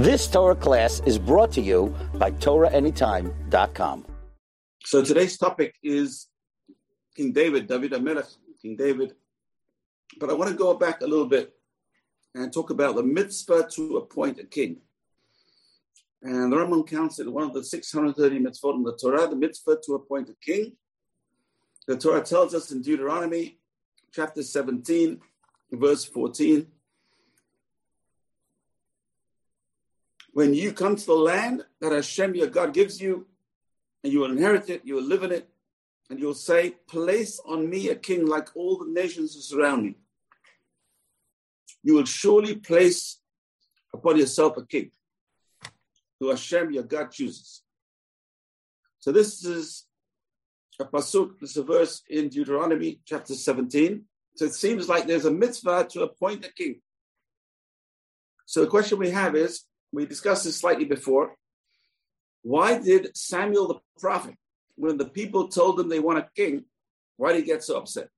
This Torah class is brought to you by TorahAnytime.com. So today's topic is King David, David Amelech, King David. But I want to go back a little bit and talk about the mitzvah to appoint a king. And the counts it one of the 630 mitzvot in the Torah, the mitzvah to appoint a king. The Torah tells us in Deuteronomy chapter 17, verse 14, when you come to the land that Hashem your God gives you, and you will inherit it, you will live in it, and you'll say, Place on me a king like all the nations who surround me. You will surely place upon yourself a king who Hashem your God chooses. So this is a pasuk, this is a verse in Deuteronomy chapter 17. So it seems like there's a mitzvah to appoint a king. So the question we have is, we discussed this slightly before. Why did Samuel the prophet, when the people told him they want a king, why did he get so upset?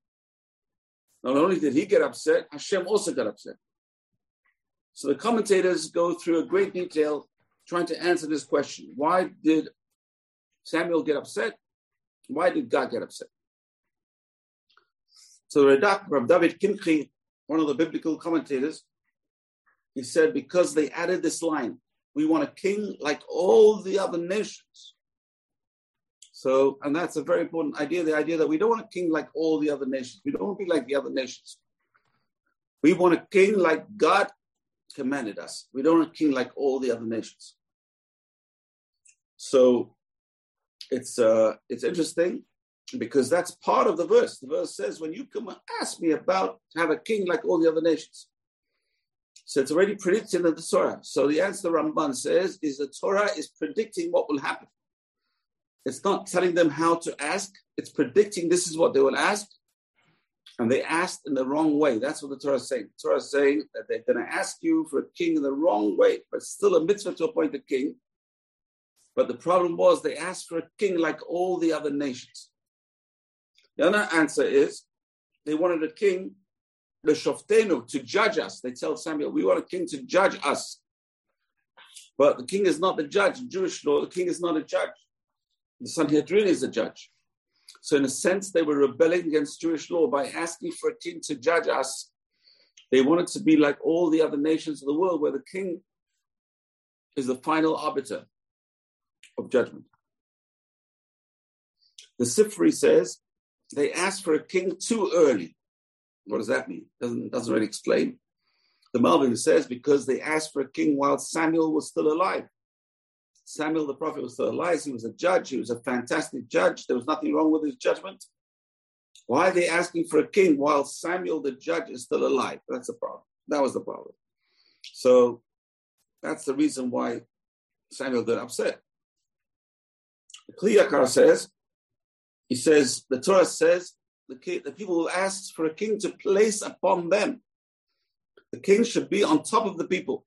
Not only did he get upset, Hashem also got upset. So the commentators go through a great detail trying to answer this question. Why did Samuel get upset? Why did God get upset? So the Radak, Rav David Kimchi, one of the biblical commentators, he said, because they added this line, we want a king like all the other nations. So, and that's a very important idea the idea that we don't want a king like all the other nations. We don't want to be like the other nations. We want a king like God commanded us. We don't want a king like all the other nations. So, it's uh, it's interesting because that's part of the verse. The verse says, "When you come and ask me about have a king like all the other nations." So it's already predicted in the Torah. So the answer the Ramban says is the Torah is predicting what will happen. It's not telling them how to ask, it's predicting this is what they will ask. And they asked in the wrong way. That's what the Torah is saying. The Torah is saying that they're going to ask you for a king in the wrong way, but still a mitzvah to appoint a king. But the problem was they asked for a king like all the other nations. The other answer is they wanted a king Leshoftenu, to judge us. They tell Samuel, we want a king to judge us. But the king is not the judge. In Jewish law, the king is not a judge. The Sanhedrin is a judge. So, in a sense, they were rebelling against Jewish law by asking for a king to judge us. They wanted to be like all the other nations of the world, where the king is the final arbiter of judgment. The Sifri says they asked for a king too early. What does that mean? Doesn't doesn't really explain. The Malbim says because they asked for a king while Samuel was still alive. Samuel the prophet was still alive. He was a judge. He was a fantastic judge. There was nothing wrong with his judgment. Why are they asking for a king while Samuel the judge is still alive? That's the problem. That was the problem. So that's the reason why Samuel got upset. The Kli Yakar says, he says, the Torah says the, the people will ask for a king to place upon them. The king should be on top of the people,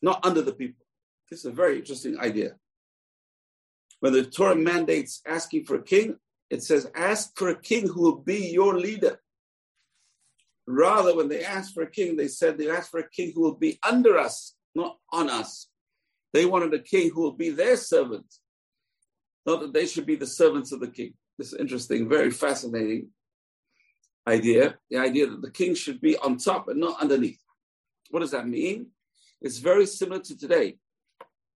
not under the people. This is a very interesting idea. When the Torah mandates asking for a king, it says, ask for a king who will be your leader. Rather, when they asked for a king, they said they asked for a king who will be under us, not on us. They wanted a king who will be their servant, not that they should be the servants of the king this interesting, very fascinating idea the idea that the king should be on top and not underneath. What does that mean? It's very similar to today.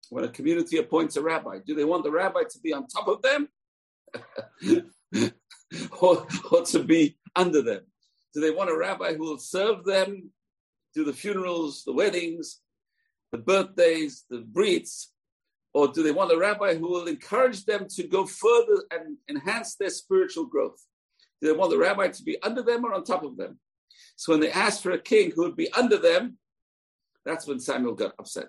When a community appoints a rabbi, do they want the rabbi to be on top of them or, or to be under them? Do they want a rabbi who will serve them, do the funerals, the weddings, the birthdays, the breeds, or do they want a rabbi who will encourage them to go further and enhance their spiritual growth? Do they want the rabbi to be under them or on top of them? So when they asked for a king who would be under them, that's when Samuel got upset.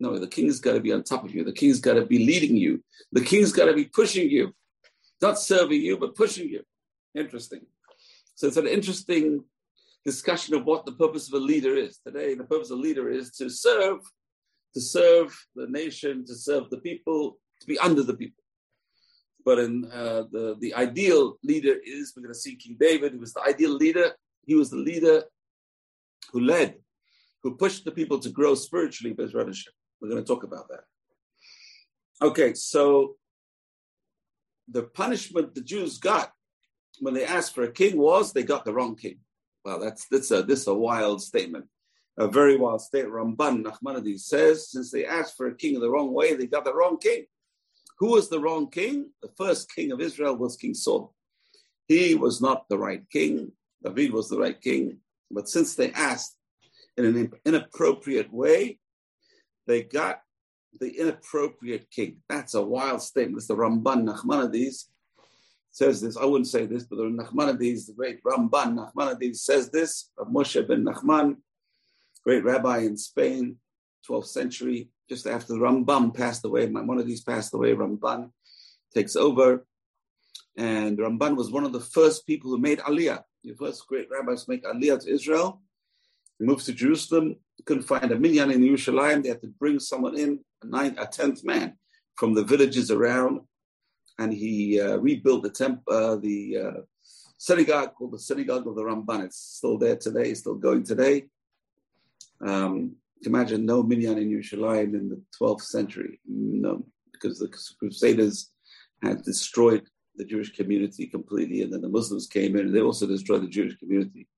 No, the king's got to be on top of you. The king's got to be leading you. The king's got to be pushing you, not serving you, but pushing you. Interesting. So it's an interesting discussion of what the purpose of a leader is. Today, the purpose of a leader is to serve to serve the nation, to serve the people, to be under the people. But in uh, the, the ideal leader is, we're going to see King David, who was the ideal leader. He was the leader who led, who pushed the people to grow spiritually, Bezrat We're going to talk about that. Okay, so the punishment the Jews got when they asked for a king was they got the wrong king. Well, that's this a this a wild statement, a very wild statement. Ramban Nachmanides says since they asked for a king in the wrong way, they got the wrong king. Who was the wrong king? The first king of Israel was King Saul. He was not the right king. David was the right king. But since they asked in an inappropriate way, they got the inappropriate king. That's a wild statement. It's the Ramban Nachmanides says this. I wouldn't say this, but the Nachmanides, the great Ramban Nachmanides says this of Moshe ben Nachman, great rabbi in Spain, 12th century, just after Rambam passed away. One of these passed away. Ramban takes over. And Ramban was one of the first people who made Aliyah, the first great rabbis make Aliyah to Israel. He moves to Jerusalem, couldn't find a minyan in Yerushalayim. They had to bring someone in, a ninth, a tenth man from the villages around, and he uh, rebuilt the temp, uh, the uh, synagogue called the synagogue of the Ramban. It's still there today, it's still going today. Um, imagine no minyan in Yerushalayim in the 12th century, no, because the Crusaders had destroyed the Jewish community completely, and then the Muslims came in and they also destroyed the Jewish community.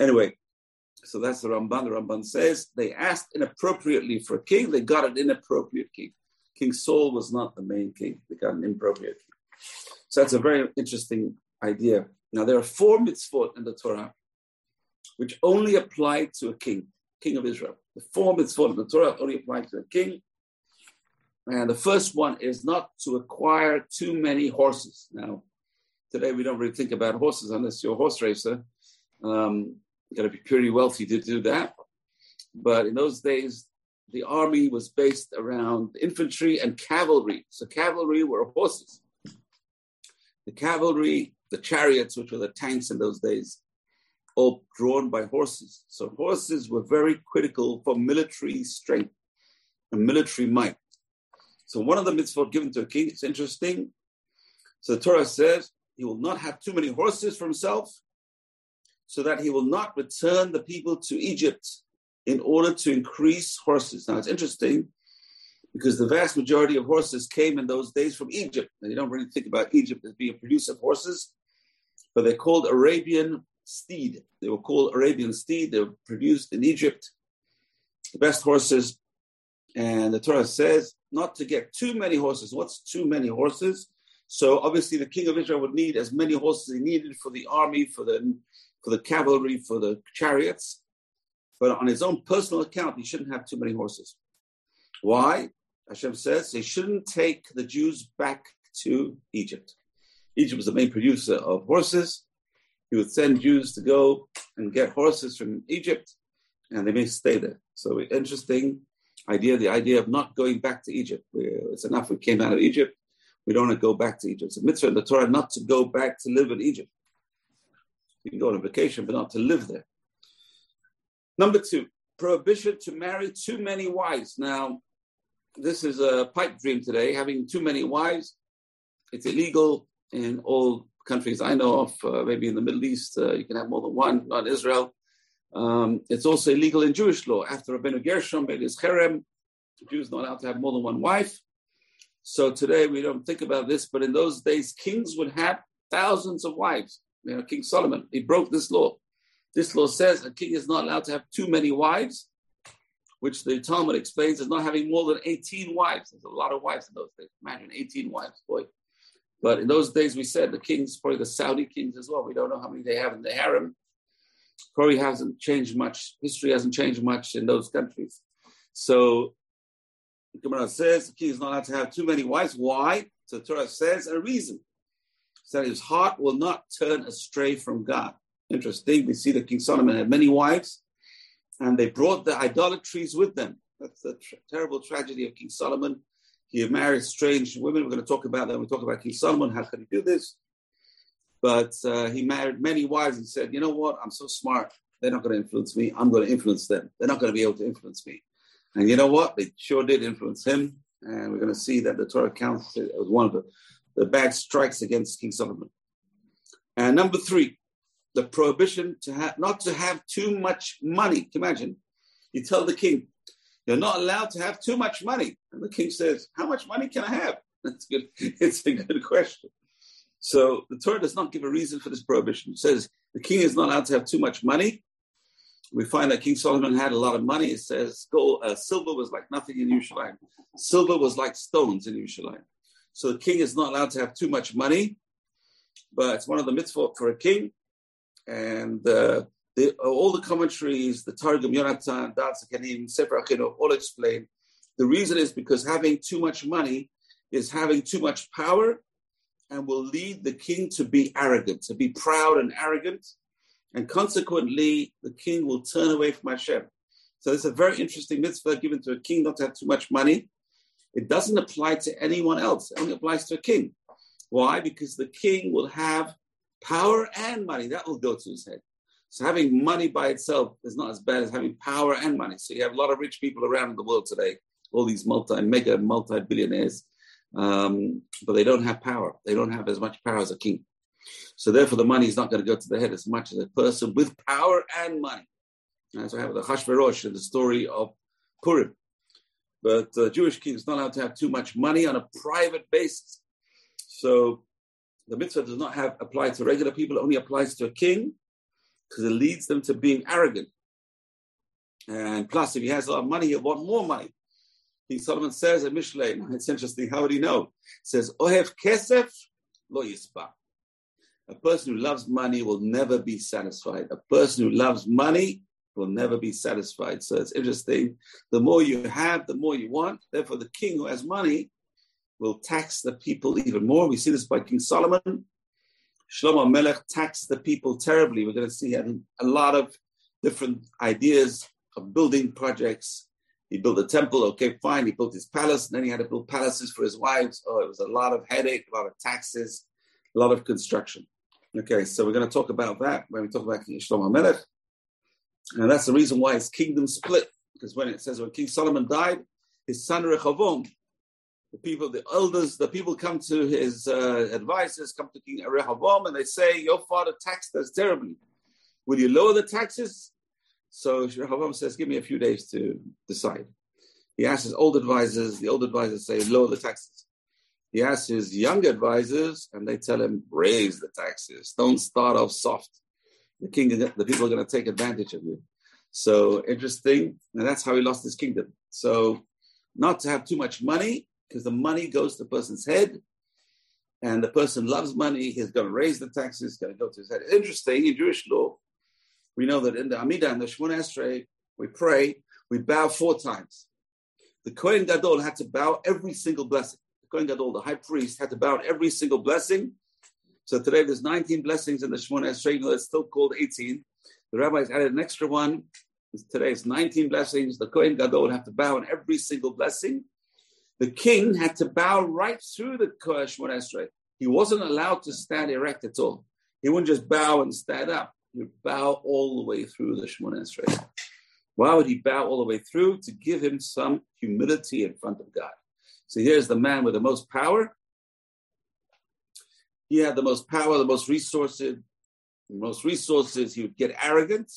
Anyway, so that's the Ramban. The Ramban says they asked inappropriately for a king, they got an inappropriate king. King Saul was not the main king, they got an inappropriate king. So that's a very interesting idea. Now, there are four mitzvot in the Torah which only apply to a king, king of Israel. The four mitzvot in the Torah only apply to a king. And the first one is not to acquire too many horses. Now, today we don't really think about horses unless you're a horse racer. Um, you got to be pretty wealthy to do that. But in those days, the army was based around infantry and cavalry. So cavalry were horses. The cavalry, the chariots, which were the tanks in those days, all drawn by horses. So horses were very critical for military strength and military might. So one of the mitzvot given to a king, it's interesting. So the Torah says he will not have too many horses for himself, so that he will not return the people to Egypt in order to increase horses. Now it's interesting because the vast majority of horses came in those days from Egypt. And you don't really think about Egypt as being a producer of horses, but they're called Arabian steed. They were called Arabian steed. They were produced in Egypt. The best horses. And the Torah says not to get too many horses. What's too many horses? So obviously the king of Israel would need as many horses he needed for the army, for the for the cavalry, for the chariots. But on his own personal account, he shouldn't have too many horses. Why? Hashem says they shouldn't take the Jews back to Egypt. Egypt was the main producer of horses. He would send Jews to go and get horses from Egypt, and they may stay there. So interesting idea, the idea of not going back to Egypt. It's enough we came out of Egypt. We don't want to go back to Egypt. It's a mitzvah in the Torah not to go back to live in Egypt. You can go on a vacation, but not to live there. Number two, prohibition to marry too many wives. Now, this is a pipe dream today, having too many wives. It's illegal in all countries I know of, uh, maybe in the Middle East, uh, you can have more than one, not Israel. Um, it's also illegal in Jewish law. After Rabbeinu Gershom made his cherem, Jews not allowed to have more than one wife. So today we don't think about this, but in those days, kings would have thousands of wives you know, King Solomon, he broke this law. This law says a king is not allowed to have too many wives, which the Talmud explains as not having more than 18 wives. There's a lot of wives in those days. Imagine 18 wives, boy. But in those days, we said the kings, probably the Saudi kings as well. We don't know how many they have in the harem. Probably hasn't changed much. History hasn't changed much in those countries. So the Gemara says the king is not allowed to have too many wives. Why? So the Torah says a reason so his heart will not turn astray from God. Interesting. We see that King Solomon had many wives, and they brought the idolatries with them. That's the terrible tragedy of King Solomon. He married strange women. We're going to talk about that. We talk about King Solomon. How could he do this? But uh, he married many wives and said, "You know what? I'm so smart. They're not going to influence me. I'm going to influence them. They're not going to be able to influence me." And you know what? They sure did influence him. And we're going to see that the Torah counts it was one of the the bad strikes against King Solomon. And number three, the prohibition to have not to have too much money. Imagine, you tell the king, You're not allowed to have too much money. And the king says, How much money can I have? That's good. It's a good question. So the Torah does not give a reason for this prohibition. It says the king is not allowed to have too much money. We find that King Solomon had a lot of money. It says gold, uh, silver was like nothing in Yerushalayim. Silver was like stones in Yerushalayim. So the king is not allowed to have too much money, but it's one of the mitzvot for a king. And uh, the, all the commentaries, the Targum, Yonatan, Da'at Zekenim, Sefer all explain the reason is because having too much money is having too much power and will lead the king to be arrogant, to be proud and arrogant. And consequently, the king will turn away from Hashem. So it's a very interesting mitzvah given to a king not to have too much money. It doesn't apply to anyone else. It only applies to a king. Why? Because the king will have power and money. That will go to his head. So having money by itself is not as bad as having power and money. So you have a lot of rich people around the world today, all these multi, mega, multi-billionaires um, but they don't have power. They don't have as much power as a king. So therefore, the money is not going to go to the head as much as a person with power and money. As I have the Achashverosh in the story of Purim. But uh, Jewish king is not allowed to have too much money on a private basis. So the mitzvah does not have apply to regular people; it only applies to a king because it leads them to being arrogant. And plus, if he has a lot of money, he'll want more money. King Solomon says in Mishlei, it's interesting, how would he know? It says, Ohev kesef lo yispa. A person who loves money will never be satisfied. A person who loves money will never be satisfied. So it's interesting. The more you have, the more you want. Therefore, the king who has money will tax the people even more. We see this by King Solomon. Shlomo Melech taxed the people terribly. We're going to see a, a lot of different ideas of building projects he built a temple, okay, fine. He built his palace, and then he had to build palaces for his wives. Oh, it was a lot of headache, a lot of taxes, a lot of construction. Okay, so we're going to talk about that when we talk about King Shlomo HaMelech. And that's the reason why his kingdom split. Because when it says when King Solomon died, his son Rehoboam, the people, the elders, the people come to his uh, advisors, come to King Rehoboam, and they say, Your father taxed us terribly. Will you lower the taxes? So Rehoboam says, give me a few days to decide. He asks his old advisors, the old advisors say, lower the taxes. He asks his young advisors, and they tell him, raise the taxes. Don't start off soft. The king, the people are going to take advantage of you. So interesting. And that's how he lost his kingdom. So not to have too much money, because the money goes to the person's head, and the person loves money, he's going to raise the taxes, He's going to go to his head. Interesting, in Jewish law, we know that in the Amidah and the Shemona Esrei, we pray, we bow four times. The Kohen Gadol had to bow every single blessing. The Kohen Gadol, the high priest, had to bow every single blessing. So today there's 19 blessings in the Shemona Esrei, it's still called 18. The rabbis added an extra one. Today it's 19 blessings. The Kohen Gadol have to bow in every single blessing. The king had to bow right through the Shemona Esrei. He wasn't allowed to stand erect at all. He wouldn't just bow and stand up He would bow all the way through the Shemona Esrei. Why would he bow all the way through? To give him some humility in front of God. So here's the man with the most power. He had the most power, the most resources. The most resources, he would get arrogant.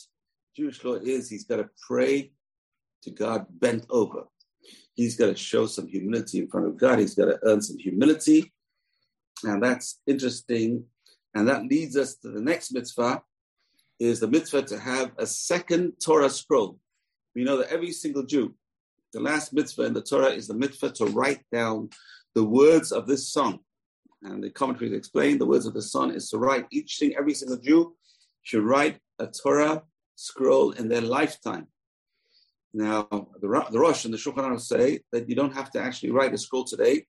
Jewish law is he's got to pray to God bent over. He's got to show some humility in front of God. He's got to earn some humility. And that's interesting. And that leads us to the next mitzvah, is the mitzvah to have a second Torah scroll. We know that every single Jew, the last mitzvah in the Torah is the mitzvah to write down the words of this song. And the commentaries explain the words of the song is to write each thing, every single Jew should write a Torah scroll in their lifetime. Now, the, the Rosh and the Shulchan Aruch say that you don't have to actually write a scroll today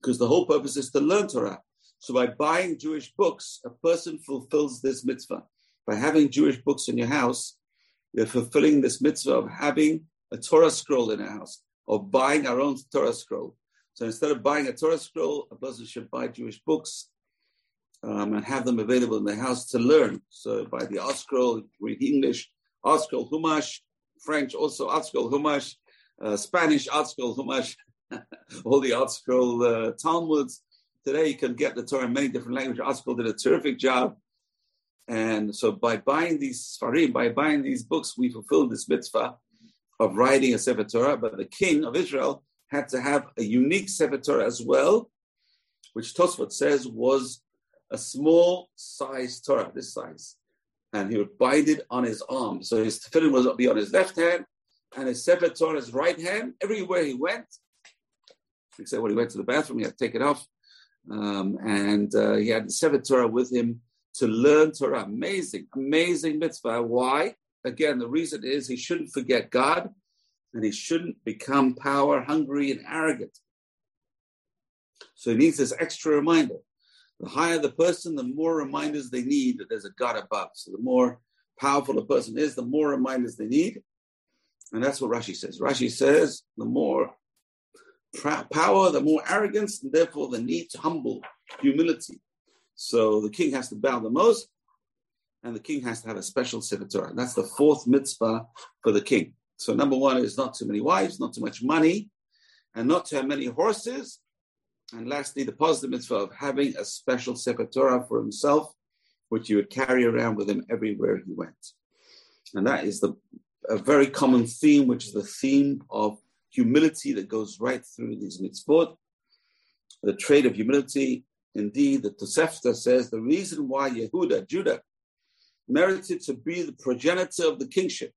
because the whole purpose is to learn Torah. So by buying Jewish books, a person fulfills this mitzvah by having Jewish books in your house, you're fulfilling this mitzvah of having a Torah scroll in our house or buying our own Torah scroll. So instead of buying a Torah scroll, a person should buy Jewish books um, and have them available in the house to learn. So by the ArtScroll, read English, ArtScroll Humash, French also ArtScroll Humash, uh, Spanish ArtScroll Humash, all the ArtScroll uh, Talmuds. Today you can get the Torah in many different languages. ArtScroll did a terrific job and so by buying these Sfarim, by buying these books, we fulfill this mitzvah of writing a Sefer Torah, but the king of Israel had to have a unique Sefer Torah as well, which Tosfot says was a small size Torah, this size. And he would bind it on his arm. So his tefillin was be on his left hand and his Sefer on his right hand. Everywhere he went, except when he went to the bathroom, he had to take it off. Um, and uh, he had the Sefer Torah with him to learn Torah. Amazing, amazing mitzvah. Why? Again, the reason is he shouldn't forget God and he shouldn't become power hungry and arrogant. So he needs this extra reminder. The higher the person, the more reminders they need that there's a God above. So the more powerful a person is, the more reminders they need. And that's what Rashi says. Rashi says the more power, the more arrogance, and therefore the need to humble humility. So the king has to bow the most, and the king has to have a special Sefer. That's the fourth mitzvah for the king. So number one is not too many wives, not too much money, and not to have many horses. And lastly, the positive mitzvah of having a special Sefer Torah for himself, which he would carry around with him everywhere he went. And that is the a very common theme, which is the theme of humility that goes right through these mitzvot. The trait of humility, indeed, the Tosefta says the reason why Yehuda, Judah, merited to be the progenitor of the kingship.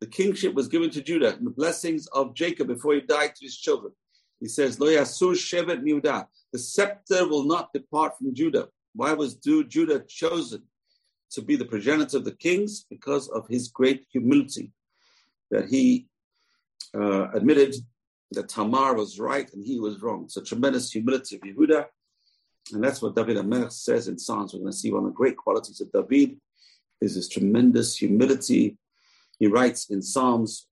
The kingship was given to Judah and the blessings of Jacob before he died to his children. He says, Lo Yasur Shevet Miudah. The scepter will not depart from Judah. Why was Judah chosen to be the progenitor of the kings? Because of his great humility, that he uh, admitted that Tamar was right and he was wrong. So tremendous humility of Yehuda. And that's what David Amelech says in Psalms. We're going to see one of the great qualities of David is his tremendous humility. He writes in Psalms,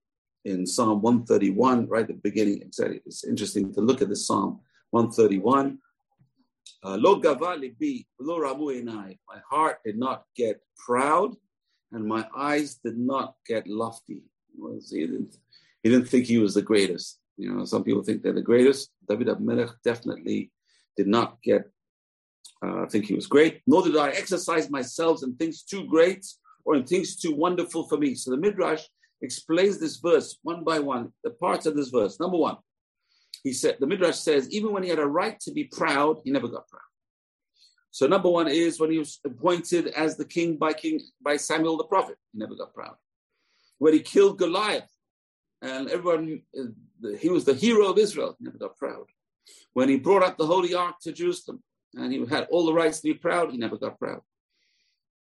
in Psalm 131, right at the beginning, it's interesting to look at the Psalm 131. Uh, lo libi, lo ramu My heart did not get proud, and my eyes did not get lofty. He didn't, he didn't think he was the greatest. You know, some people think they're the greatest. David Amelech definitely did not get uh, think he was great, nor did I exercise myself in things too great or in things too wonderful for me. So the Midrash explains this verse one by one, the parts of this verse. Number one, he said, the Midrash says, even when he had a right to be proud, he never got proud. So number one is when he was appointed as the king by King by Samuel the prophet, he never got proud. When he killed Goliath, and everyone, uh, he was the hero of Israel, he never got proud. When he brought up the holy ark to Jerusalem, and he had all the rights to be proud, he never got proud.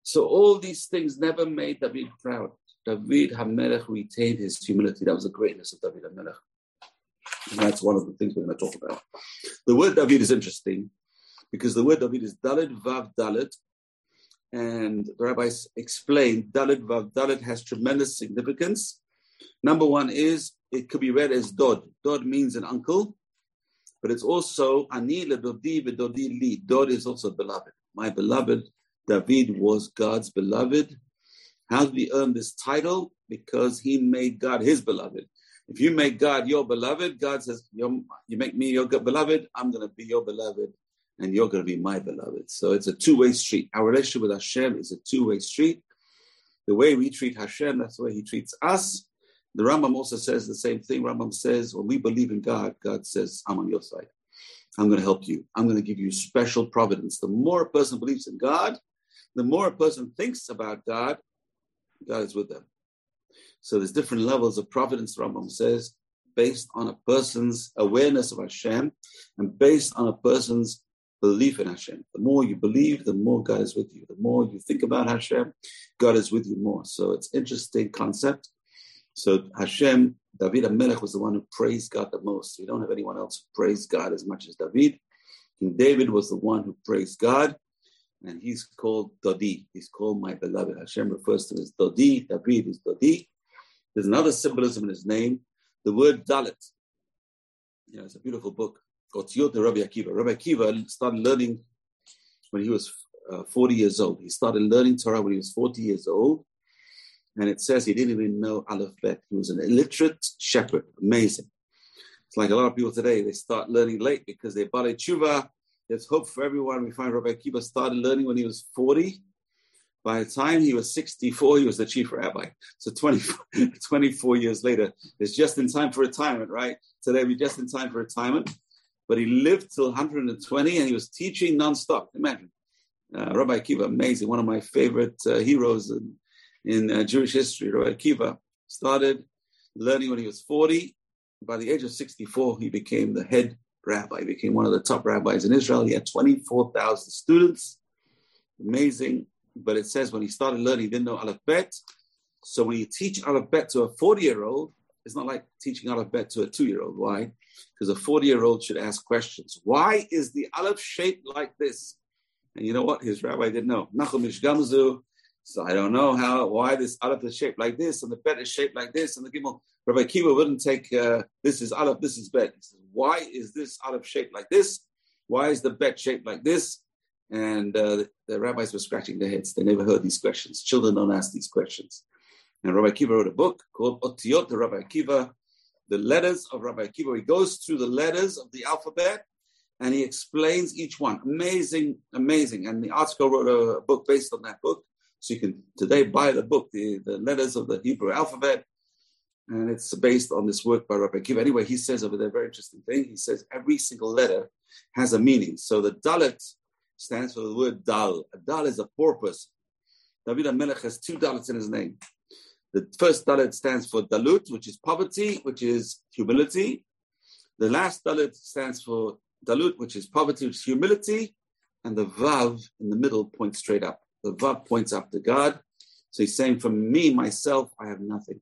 So all these things never made David proud. David Hamelech retained his humility. That was the greatness of David Hamelech. And that's one of the things we're going to talk about. The word David is interesting because the word David is Dalit Vav Dalit. And the rabbis explain Dalit Vav Dalit has tremendous significance. Number one is it could be read as Dod. Dod means an uncle but it's also Ani ledodi v'dodi li. Dod is also beloved. My beloved David was God's beloved. How did he earn this title? Because he made God his beloved. If you make God your beloved, God says, you make me your beloved, I'm going to be your beloved, and you're going to be my beloved. So it's a two way street. Our relationship with Hashem is a two way street. The way we treat Hashem, that's the way he treats us. The Rambam also says the same thing. Rambam says, when we believe in God, God says, I'm on your side. I'm going to help you. I'm going to give you special providence. The more a person believes in God, the more a person thinks about God, God is with them. So there's different levels of providence, Rambam says, based on a person's awareness of Hashem and based on a person's belief in Hashem. The more you believe, the more God is with you. The more you think about Hashem, God is with you more. So it's interesting concept. So Hashem, David Amelech was the one who praised God the most. We don't have anyone else who praised God as much as David. King David was the one who praised God, and he's called Dodi. He's called my beloved. Hashem refers to him as Dodi. David is Dodi. There's another symbolism in his name, the word Dalit. Know, it's a beautiful book. Otiot Rabbi Akiva. Rabbi Akiva started learning when he was uh, 40 years old. He started learning Torah when he was 40 years old. And it says he didn't even know Aleph Bet. He was an illiterate shepherd. Amazing. It's like a lot of people today, they start learning late because they bale tshuva. There's hope for everyone. We find Rabbi Akiva started learning when he was 40. By the time he was 64, he was the chief rabbi. So 20, 24 years later, it's just in time for retirement, right? Today, we're just in time for retirement. But he lived till 120 and he was teaching nonstop. Imagine. Uh, Rabbi Akiva, amazing, one of my favorite uh, heroes in, in uh, Jewish history. Rabbi Akiva started learning when he was 40. By the age of 64, he became the head rabbi, became one of the top rabbis in Israel. He had 24,000 students. Amazing. But it says when he started learning, he didn't know Aleph Bet. So when you teach Aleph Bet to a 40 year old, it's not like teaching Aleph Bet to a two year old. Why? Because a 40 year old should ask questions. Why is the Aleph shaped like this? And you know what? His rabbi didn't know. Nachum Gamzu. So I don't know how, why this Aleph is shaped like this, and the Bet is shaped like this, and the Gimel. Rabbi Kiva wouldn't take uh, this is Aleph, this is Bet. He says, why is this Aleph shaped like this? Why is the Bet shaped like this? And uh, the, rabbis were scratching their heads. They never heard these questions. Children don't ask these questions. And Rabbi Kiva wrote a book called Otiot, the Rabbi Kiva, the letters of Rabbi Kiva. He goes through the letters of the alphabet and he explains each one. Amazing, amazing. And the article wrote a book based on that book. So you can today buy the book, the, the letters of the Hebrew alphabet. And it's based on this work by Rabbi Kiva. Anyway, he says over there, a very interesting thing. He says every single letter has a meaning. So the Dalit stands for the word Dal. A Dal is a poor person. David HaMelech has two Dalits in his name. The first Dalit stands for Dalut, which is poverty, which is humility. The last Dalit stands for Dalut, which is poverty, which is humility. And the Vav in the middle points straight up. The Vav points up to God. So he's saying, from me, myself, I have nothing.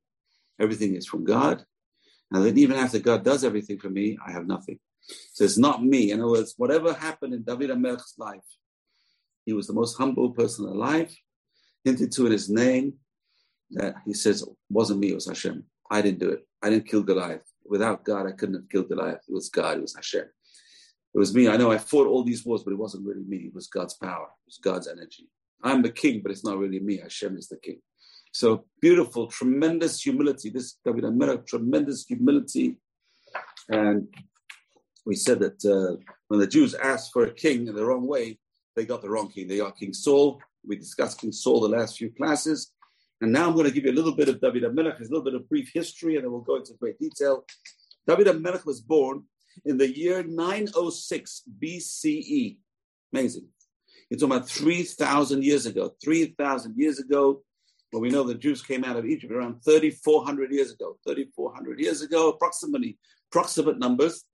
Everything is from God. And then even after God does everything for me, I have nothing. So it's not me. In other words, whatever happened in David HaMelech's life, he was the most humble person alive. Hinted to in his name that he says, it wasn't me, it was Hashem. I didn't do it. I didn't kill Goliath. Without God, I couldn't have killed Goliath. It was God, it was Hashem. It was me. I know I fought all these wars, but it wasn't really me. It was God's power. It was God's energy. I'm the king, but it's not really me. Hashem is the king. So beautiful, tremendous humility. This David HaMelech, tremendous humility. And we said that uh, when the Jews asked for a king in the wrong way, they got the wrong king. They got King Saul. We discussed King Saul the last few classes. And now I'm going to give you a little bit of David HaMelech, a little bit of brief history, and then we'll go into great detail. David HaMelech was born in the year 906 BCE. Amazing. It's about 3,000 years ago. 3,000 years ago, well, we know the Jews came out of Egypt around 3,400 years ago. 3,400 years ago, approximately, approximate numbers.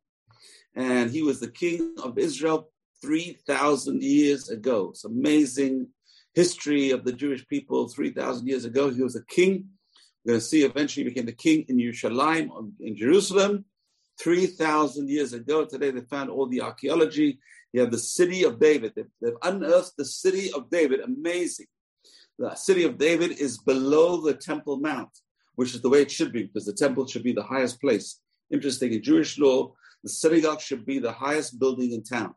And he was the king of Israel 3,000 years ago. It's amazing history of the Jewish people 3,000 years ago. He was a king. We're going to see eventually he became the king in Yerushalayim, in Jerusalem. 3,000 years ago. Today they found all the archaeology. You have the city of David. They've, they've unearthed the city of David. Amazing. The city of David is below the Temple Mount, which is the way it should be, because the temple should be the highest place. Interesting. In Jewish law, the synagogue should be the highest building in town.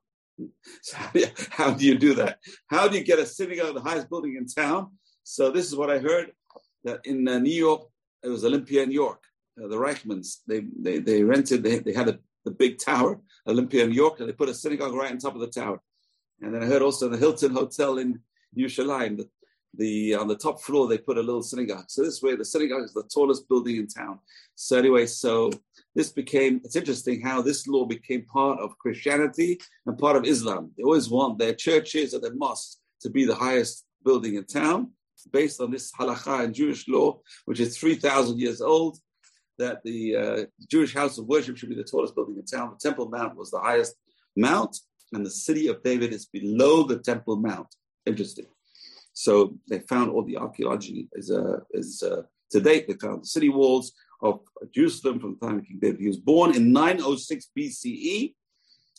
So how, do you, how do you do that? How do you get a synagogue, the highest building in town? So this is what I heard that in uh, New York, it was Olympia and York. Uh, the Reichmanns, they, they, they rented, they, they had a, the big tower, Olympia and York, and they put a synagogue right on top of the tower. And then I heard also the Hilton Hotel in Yerushalayim, the, the on the top floor they put a little synagogue. So this way, the synagogue is the tallest building in town. So anyway, so this became it's interesting how this law became part of Christianity and part of Islam. They always want their churches or their mosques to be the highest building in town, based on this halakha and Jewish law, which is three thousand years old. That the uh, Jewish house of worship should be the tallest building in town. The Temple Mount was the highest mount, and the city of David is below the Temple Mount. Interesting. So they found all the archaeology is, uh, is uh, to date. They found the city walls of Jerusalem from the time of King David. He was born in 906 BCE.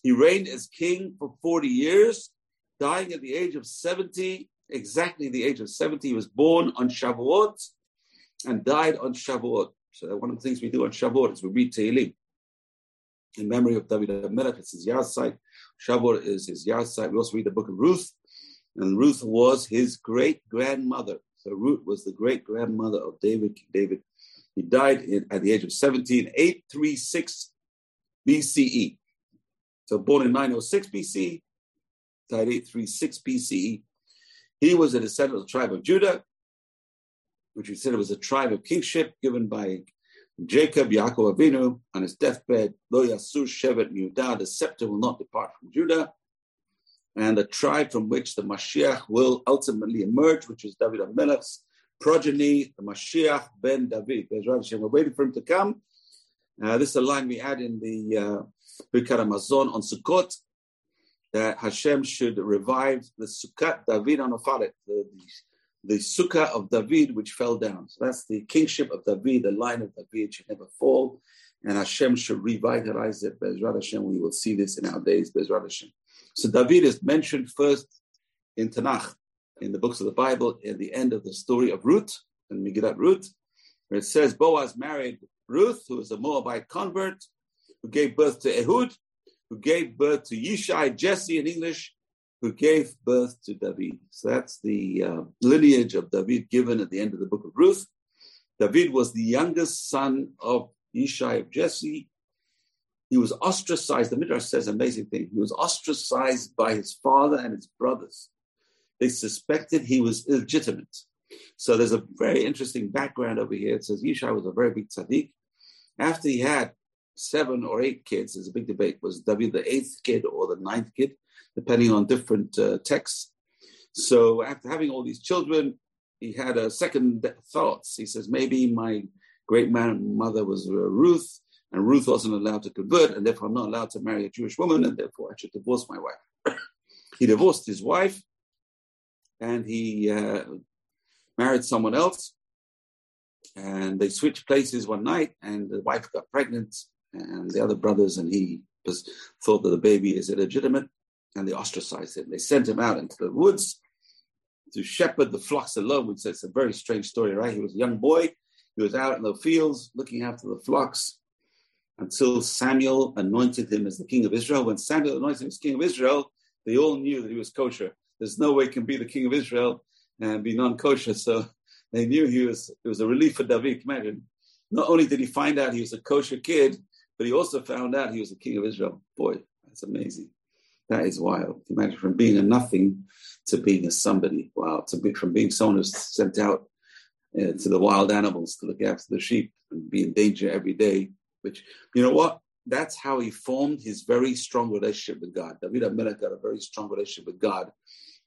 He reigned as king for 40 years, dying at the age of 70, exactly the age of 70. He was born on Shavuot and died on Shavuot. So one of the things we do on Shavuot is we read Tehillim in memory of David HaMelech. It's his Yahrzeit. Shavuot is his Yahrzeit. We also read the book of Ruth and Ruth was his great grandmother. So Ruth was the great grandmother of David. David, he died in, at the age of 17, 836 BCE. So born in 906 BC, died 836 BCE. He was a descendant of the tribe of Judah, which we said it was a tribe of kingship given by Jacob, Yaakov Avinu, on his deathbed, Lo Yasur Shevet Yehuda, the scepter will not depart from Judah, and the tribe from which the Mashiach will ultimately emerge, which is David HaMelech's progeny, the Mashiach ben David. We're waiting for him to come. Uh, this is a line we had in the uh, Birkat on Sukkot, that Hashem should revive the Sukkot David on the, the, the Sukkah of David which fell down. So that's the kingship of David, the line of David should never fall. And Hashem should revitalize it. Bezrat Hashem, we will see this in our days, Bezrat Hashem. So David is mentioned first in Tanakh, in the books of the Bible, at the end of the story of Ruth, and Megillat Ruth, where it says Boaz married Ruth, who was a Moabite convert, who gave birth to Oved, who gave birth to Yishai, Jesse in English, who gave birth to David. So that's the uh, lineage of David given at the end of the book of Ruth. David was the youngest son of Yishai of Jesse. He was ostracized. The Midrash says an amazing thing. He was ostracized by his father and his brothers. They suspected he was illegitimate. So there's a very interesting background over here. It says Yishai was a very big tzaddik. After he had seven or eight kids, there's a big debate, was David the eighth kid or the ninth kid, depending on different uh, texts. So after having all these children, he had a second thoughts. He says, maybe my great mother was uh, Ruth, and Ruth wasn't allowed to convert, and therefore I'm not allowed to marry a Jewish woman, and therefore I should divorce my wife. he divorced his wife, and he uh, married someone else, and they switched places one night, and the wife got pregnant, and the other brothers and he was, thought that the baby is illegitimate, and they ostracized him. They sent him out into the woods to shepherd the flocks alone, which is a very strange story, right? He was a young boy. He was out in the fields looking after the flocks until Samuel anointed him as the king of Israel. When Samuel anointed him as king of Israel, they all knew that he was kosher. There's no way he can be the king of Israel and be non-kosher. So they knew he was. It was a relief for David. Imagine. Not only did he find out he was a kosher kid, but he also found out he was the king of Israel. Boy, that's amazing. That is wild. Imagine from being a nothing to being a somebody. Wow. To be from being someone who's sent out uh, to the wild animals to look after the sheep and be in danger every day. Which you know what? That's how he formed his very strong relationship with God. David HaMelech got a very strong relationship with God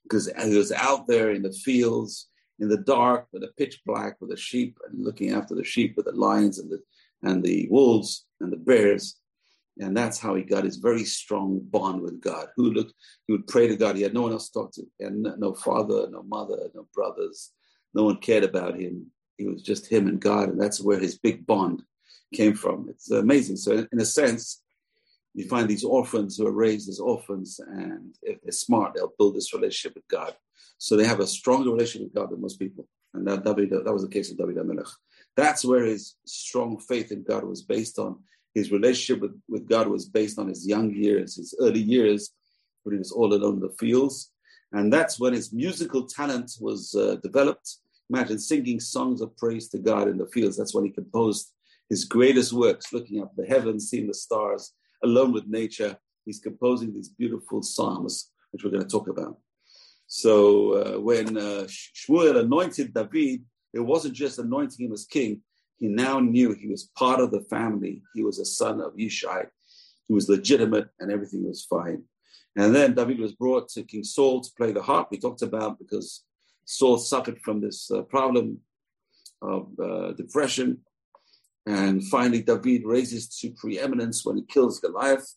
because he was out there in the fields in the dark with the pitch black with the sheep and looking after the sheep with the lions and the and the wolves and the bears. And that's how he got his very strong bond with God. Who looked, he would pray to God. He had no one else to talk to, and no father, no mother, no brothers. No one cared about him. It was just him and God, and that's where his big bond came from. It's amazing. So, in a sense, you find these orphans who are raised as orphans, and if they're smart, they'll build this relationship with God. So they have a stronger relationship with God than most people, and that that was the case of David HaMelech. That's where his strong faith in God was based on. His relationship with, with God was based on his young years, his early years, when he was all alone in the fields. And that's when his musical talent was uh, developed. Imagine singing songs of praise to God in the fields. That's when he composed his greatest works, looking up the heavens, seeing the stars, alone with nature. He's composing these beautiful psalms, which we're going to talk about. So uh, when uh, Shmuel anointed David, it wasn't just anointing him as king. He now knew he was part of the family. He was a son of Yishai. He was legitimate and everything was fine. And then David was brought to King Saul to play the harp. We talked about because Saul suffered from this uh, problem of uh, depression. And finally, David raises to preeminence when he kills Goliath.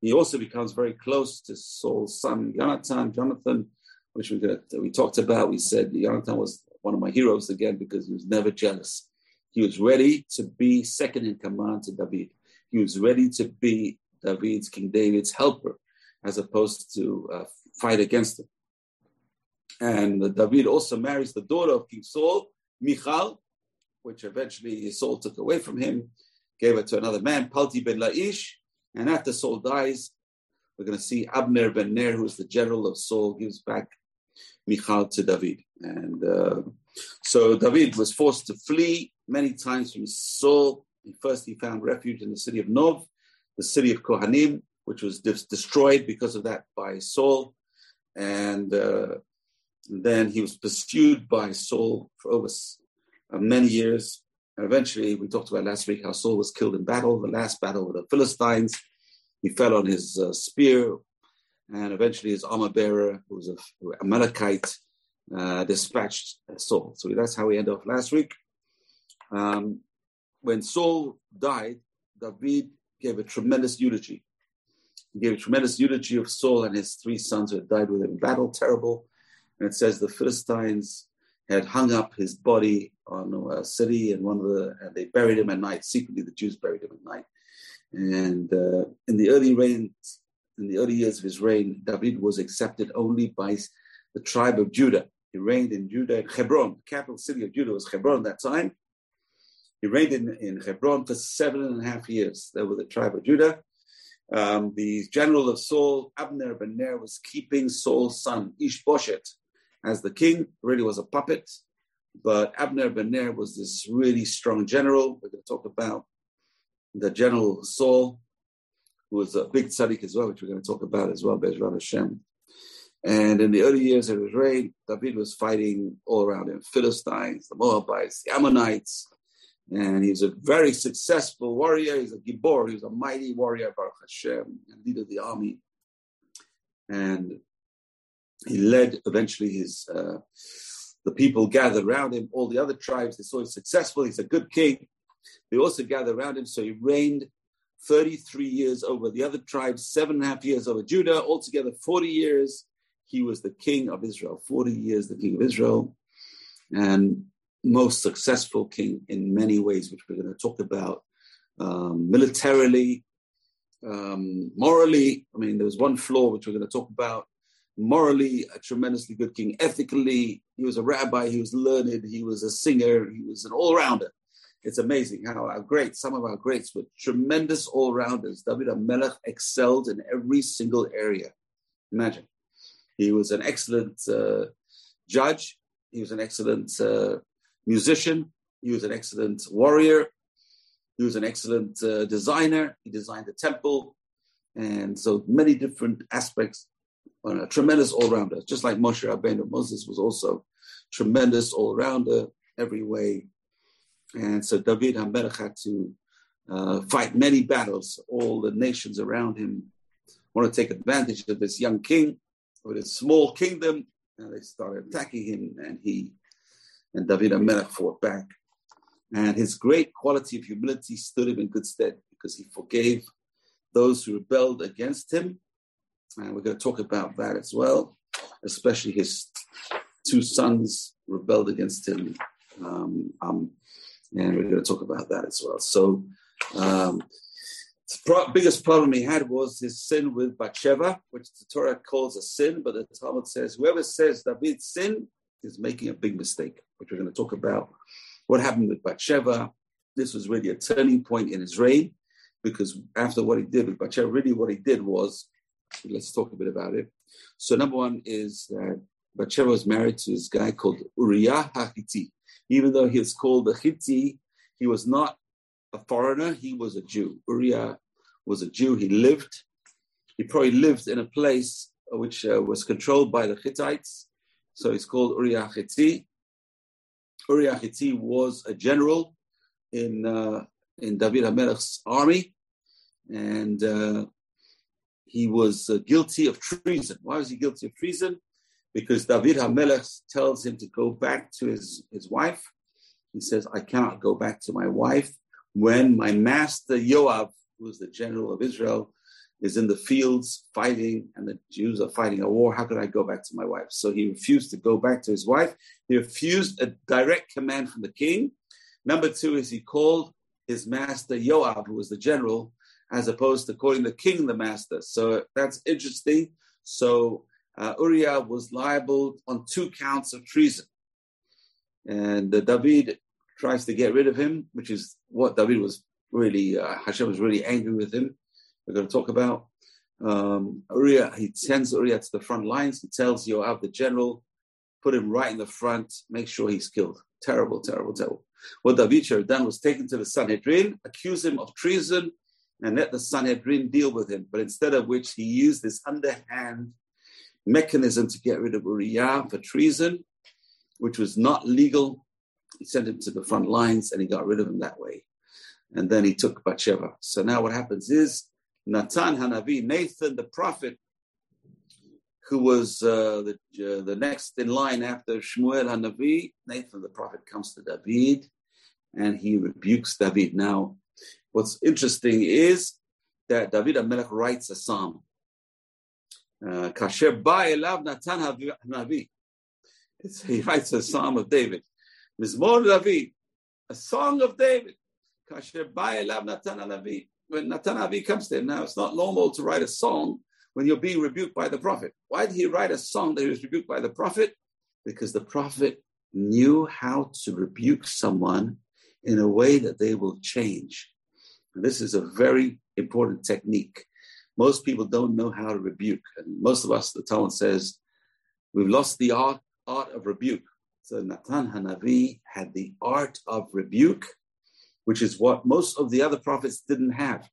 He also becomes very close to Saul's son, Jonathan. Jonathan, which we, got, we talked about. We said Jonathan was one of my heroes again because he was never jealous. He was ready to be second in command to David. He was ready to be David's, King David's helper, as opposed to uh, fight against him. And David also marries the daughter of King Saul, Michal, which eventually Saul took away from him, gave it to another man, Palti ben Laish. And after Saul dies, we're going to see Abner ben Ner, who is the general of Saul, gives back Michal to David. And uh, so David was forced to flee many times from Saul. First, he found refuge in the city of Nov, the city of Kohanim, which was destroyed because of that by Saul. And uh, And then he was pursued by Saul for over many years. And eventually, we talked about last week how Saul was killed in battle, the last battle with the Philistines. He fell on his uh, spear, and eventually his armor bearer, who was a Amalekite, uh, dispatched Saul. So that's how we end off last week. Um, when Saul died, David gave a tremendous eulogy. He gave a tremendous eulogy of Saul and his three sons who had died with him in battle, terrible. And it says the Philistines had hung up his body on a city, and one of the and they buried him at night. Secretly, the Jews buried him at night. And uh, in the early reign, in the early years of his reign, David was accepted only by the tribe of Judah. He reigned in Judah, in Hebron, the capital city of Judah was Hebron at that time. He reigned in, in Hebron for seven and a half years. There was the tribe of Judah. Um, the general of Saul, Abner ben Ner, was keeping Saul's son, Ishbosheth, as the king. Really was a puppet. But Abner ben Ner was this really strong general. We're going to talk about the general Saul, who was a big tzaddik as well, which we're going to talk about as well, Bezrat Hashem. And in the early years of his reign, David was fighting all around him Philistines, the Moabites, the Ammonites. And he's a very successful warrior. He's a Gibor. He was a mighty warrior, Baruch Hashem, and leader of the army. And he led eventually his uh, the people gathered around him. All the other tribes they saw him successful. He's a good king. They also gathered around him. So he reigned 33 years over the other tribes, seven and a half years over Judah, altogether 40 years he was the king of Israel, 40 years the king of Israel, and most successful king in many ways, which we're going to talk about um, militarily, um, morally. I mean, there was one flaw which we're going to talk about. Morally, a tremendously good king. Ethically, he was a rabbi, he was learned, he was a singer, he was an all rounder. It's amazing how our greats, some of our greats were tremendous all rounders. David HaMelech excelled in every single area. Imagine. He was an excellent uh, judge. He was an excellent uh, musician. He was an excellent warrior. He was an excellent uh, designer. He designed the temple. And so many different aspects. A tremendous all-rounder, just like Moshe Rabbeinu. Moses was also tremendous all-rounder every way. And so David HaMelech had to uh, fight many battles. All the nations around him want to take advantage of this young king with his small kingdom, and they started attacking him, and he and David HaMelech fought back. And his great quality of humility stood him in good stead because he forgave those who rebelled against him. And we're going to talk about that as well, especially his two sons rebelled against him. Um, um, and we're going to talk about that as well. So, um, the pro- biggest problem he had was his sin with Bathsheba, which the Torah calls a sin, but the Talmud says whoever says David sin is making a big mistake, which we're going to talk about. What happened with Bathsheba? This was really a turning point in his reign, because after what he did with Bathsheba, really what he did was, let's talk a bit about it. So number one is that Bathsheba was married to this guy called Uriah HaHitti. Even though he was called the Hitti, he was not a foreigner, he was a Jew. Uriah was a Jew. He lived, he probably lived in a place which uh, was controlled by the Hittites. So he's called Uriah Hitti. Uriah Hitti was a general in, uh, in David HaMelech's army, and uh, he was uh, guilty of treason. Why was he guilty of treason? Because David HaMelech tells him to go back to his, his wife. He says, I cannot go back to my wife when my master Yoav who's the general of Israel, is in the fields fighting, and the Jews are fighting a war. How could I go back to my wife? So he refused to go back to his wife. He refused a direct command from the king. Number two is he called his master Yoab, who was the general, as opposed to calling the king the master. So that's interesting. So uh, Uriah was liable on two counts of treason. And uh, David tries to get rid of him, which is what David was really, uh, Hashem was really angry with him. We're going to talk about um, Uriah. He sends Uriah to the front lines. He tells Yoav, the general, put him right in the front, make sure he's killed. Terrible, terrible, terrible. What David should have done was taken to the Sanhedrin, accuse him of treason, and let the Sanhedrin deal with him. But instead of which, he used this underhand mechanism to get rid of Uriah for treason, which was not legal. He sent him to the front lines and he got rid of him that way. And then he took Bathsheba. So now what happens is Natan Hanavi, Nathan the prophet, who was uh, the, uh, the next in line after Shmuel Hanavi, Nathan the prophet comes to David and he rebukes David. Now, what's interesting is that David Amelech writes a psalm. Uh, Kasher Natan Hanavi. He writes a psalm of David. Mizmor David, a song of David. Kasher Natan Hanavi. When Natan Hanavi comes to him, now it's not normal to write a song when you're being rebuked by the prophet. Why did he write a song that he was rebuked by the prophet? Because the prophet knew how to rebuke someone in a way that they will change. And this is a very important technique. Most people don't know how to rebuke. And most of us, the Talmud says, we've lost the art, art of rebuke. So Natan Hanavi had the art of rebuke, which is what most of the other prophets didn't have.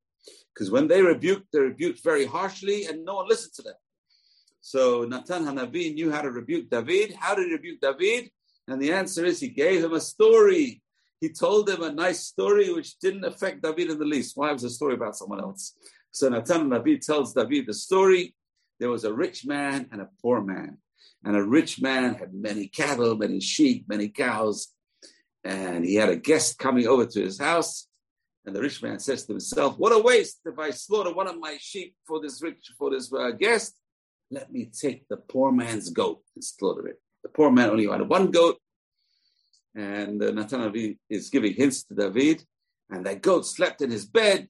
Because when they rebuked, they rebuked very harshly and no one listened to them. So Natan Hanavi knew how to rebuke David. How did he rebuke David? And the answer is he gave him a story. He told him a nice story which didn't affect David in the least. Why was a story about someone else? So Natan Hanavi tells David the story. There was a rich man and a poor man. And a rich man had many cattle, many sheep, many cows. And he had a guest coming over to his house. And the rich man says to himself, "What a waste! If I slaughter one of my sheep for this rich for this uh, guest, let me take the poor man's goat and slaughter it." The poor man only had one goat, and uh, is giving hints to David, and that goat slept in his bed.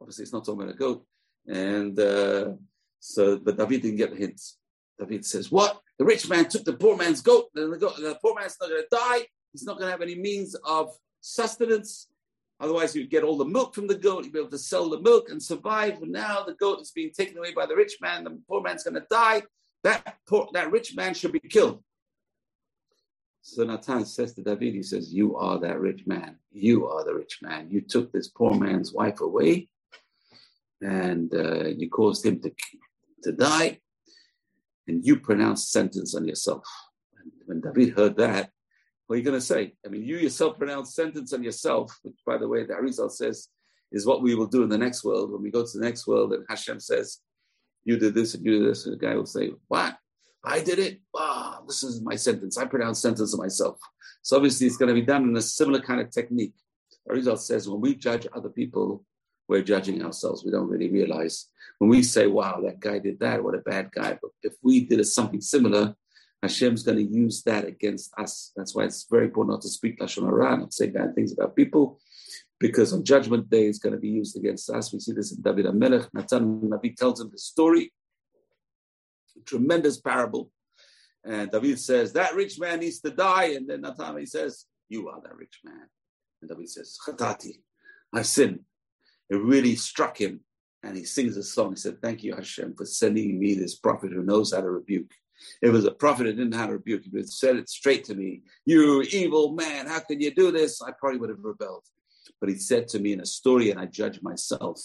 Obviously, it's not talking about a goat, and uh, so but David didn't get the hints. David says, "What? The rich man took the poor man's goat, and the, goat, the poor man's not going to die. He's not going to have any means of sustenance." Otherwise, you'd get all the milk from the goat, you'd be able to sell the milk and survive. But now the goat is being taken away by the rich man, the poor man's going to die. That, poor, that rich man should be killed. So Natan says to David, he says, You are that rich man. You are the rich man. You took this poor man's wife away and uh, you caused him to, to die, and you pronounced sentence on yourself. And when David heard that, what are you going to say? I mean, you yourself pronounced sentence on yourself, which, by the way, the Arizal says is what we will do in the next world. When we go to the next world, and Hashem says, You did this and you did this, and the guy will say, What? I did it. Wow, this is my sentence. I pronounce sentence myself. So obviously, it's going to be done in a similar kind of technique. Arizal says, When we judge other people, we're judging ourselves. We don't really realize. When we say, Wow, that guy did that, what a bad guy. But if we did something similar, Hashem's going to use that against us. That's why it's very important not to speak Lashon Hara, not say bad things about people, because on Judgment Day it's going to be used against us. We see this in David HaMelech. Natan Nabi tells him the story, tremendous parable. And David says, that rich man needs to die. And then Natan he says, you are that rich man. And David says, Khatati, I sinned. It really struck him. And he sings a song. He said, thank you, Hashem, for sending me this prophet who knows how to rebuke. It was a prophet who didn't have to rebuke. He said it straight to me. You evil man, how can you do this? I probably would have rebelled. But he said to me in a story, and I judge myself.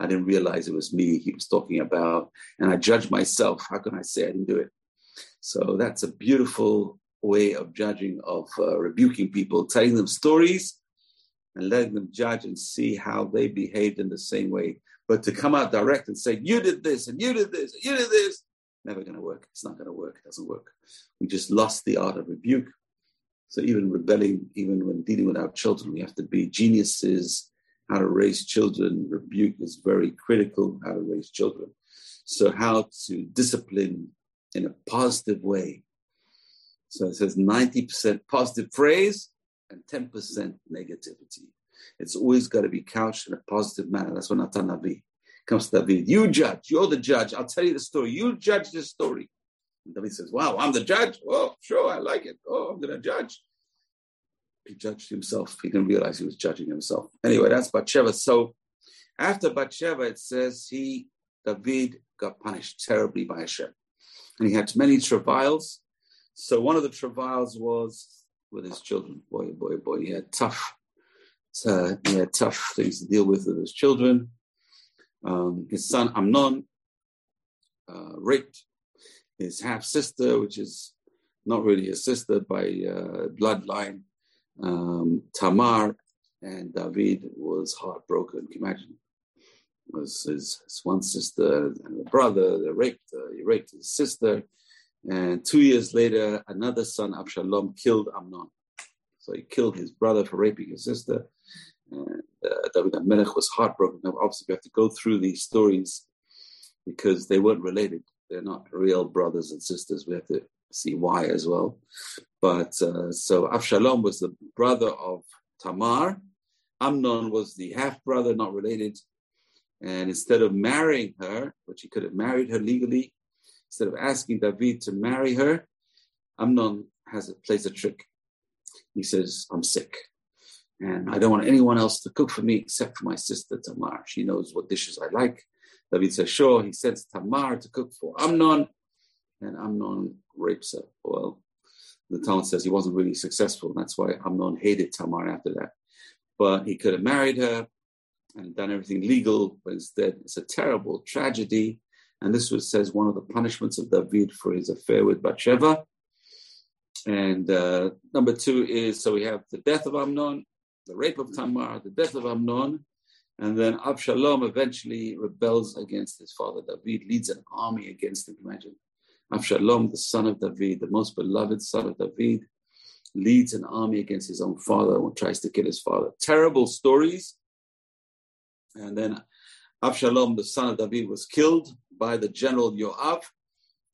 I didn't realize it was me he was talking about. And I judged myself. How can I say I didn't do it? So that's a beautiful way of judging, of uh, rebuking people, telling them stories and letting them judge and see how they behaved in the same way. But to come out direct and say, you did this and you did this, and you did this, Never going to work. It's not going to work. It doesn't work. We just lost the art of rebuke. So even rebelling, even when dealing with our children, we have to be geniuses. How to raise children. Rebuke is very critical. How to raise children. So how to discipline in a positive way. So it says 90% positive praise and 10% negativity. It's always got to be couched in a positive manner. That's what Natan Navi comes to David. You judge. You're the judge. I'll tell you the story. You judge this story. And David says, Wow, I'm the judge. Oh, sure, I like it. Oh, I'm going to judge. He judged himself. He didn't realize he was judging himself. Anyway, that's Bathsheba. So after Bathsheba, it says he, David, got punished terribly by Hashem. And he had many travails. So one of the travails was with his children. Boy, boy, boy, he had tough, uh, he had tough things to deal with with his children um, his son Amnon uh, raped his half sister, which is not really a sister by uh, bloodline, um, Tamar, and David was heartbroken. Can you imagine? It was his, his, one sister and a brother. They raped. Uh, he raped his sister, and two years later, another son, Absalom, killed Amnon. So he killed his brother for raping his sister. And uh, David Melech was heartbroken. Now, obviously, we have to go through these stories because they weren't related. They're not real brothers and sisters. We have to see why as well. But uh, so Absalom was the brother of Tamar. Amnon was the half brother, not related. And instead of marrying her, which he could have married her legally, instead of asking David to marry her, Amnon has a, plays a trick. He says, I'm sick. And I don't want anyone else to cook for me except for my sister Tamar. She knows what dishes I like. David says, sure. He sends Tamar to cook for Amnon, and Amnon rapes her. Well, the Talmud says he wasn't really successful. And that's why Amnon hated Tamar after that. But he could have married her and done everything legal, but instead it's a terrible tragedy. And this was, says, one of the punishments of David for his affair with Bathsheba. And uh, number two is so we have the death of Amnon, the rape of Tamar, the death of Amnon, and then Absalom eventually rebels against his father David, leads an army against him. Imagine Absalom, the son of David, the most beloved son of David, leads an army against his own father and tries to kill his father. Terrible stories. And then Absalom, the son of David, was killed by the general Yoav,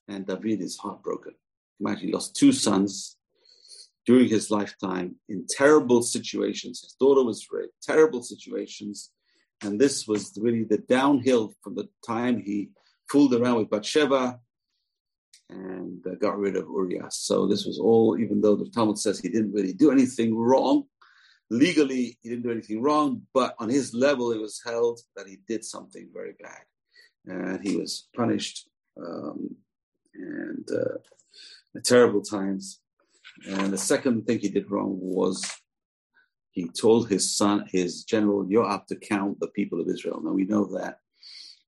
and David is heartbroken. Imagine he lost two sons during his lifetime in terrible situations. His daughter was raped, terrible situations. And this was really the downhill from the time he fooled around with Bathsheba and uh, got rid of Uriah. So this was all, even though the Talmud says he didn't really do anything wrong, legally he didn't do anything wrong, but on his level it was held that he did something very bad. And he was punished um, and uh, terrible times. And the second thing he did wrong was he told his son, his general Yoav, to count the people of Israel. Now we know that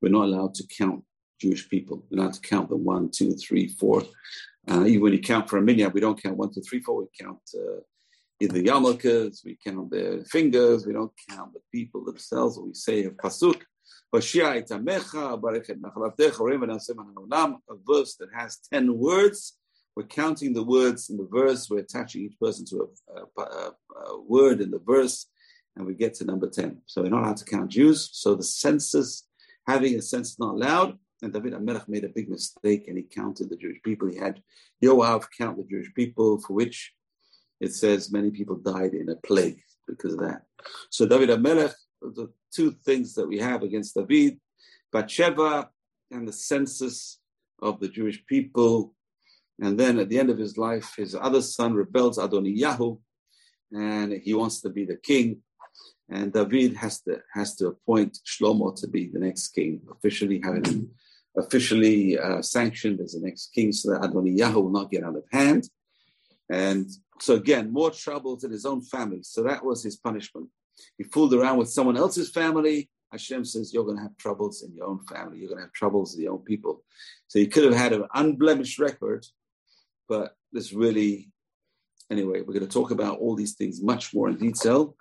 we're not allowed to count Jewish people. We're not to count them one, two, three, four. Uh, even when you count for a minyan, we don't count one, two, three, four. We count uh, either yarmulkes, we count their fingers, we don't count the people themselves. We say a pasuk, a verse that has 10 words. We're counting the words in the verse, we're attaching each person to a, a, a, a word in the verse, and we get to number 10. So we're not allowed to count Jews. So the census, having a census not allowed, and David Amelech made a big mistake and he counted the Jewish people. He had Yoav count the Jewish people, for which it says many people died in a plague because of that. So David Amelech, the two things that we have against David, Bathsheba and the census of the Jewish people. And then at the end of his life, his other son rebels, Adoniyahu, and he wants to be the king. And David has to has to appoint Shlomo to be the next king, officially having him officially uh, sanctioned as the next king so that Adoniyahu will not get out of hand. And so again, more troubles in his own family. So that was his punishment. He fooled around with someone else's family. Hashem says, You're going to have troubles in your own family. You're going to have troubles in your own people. So he could have had an unblemished record, but this really, anyway, we're going to talk about all these things much more in detail.